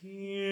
Here.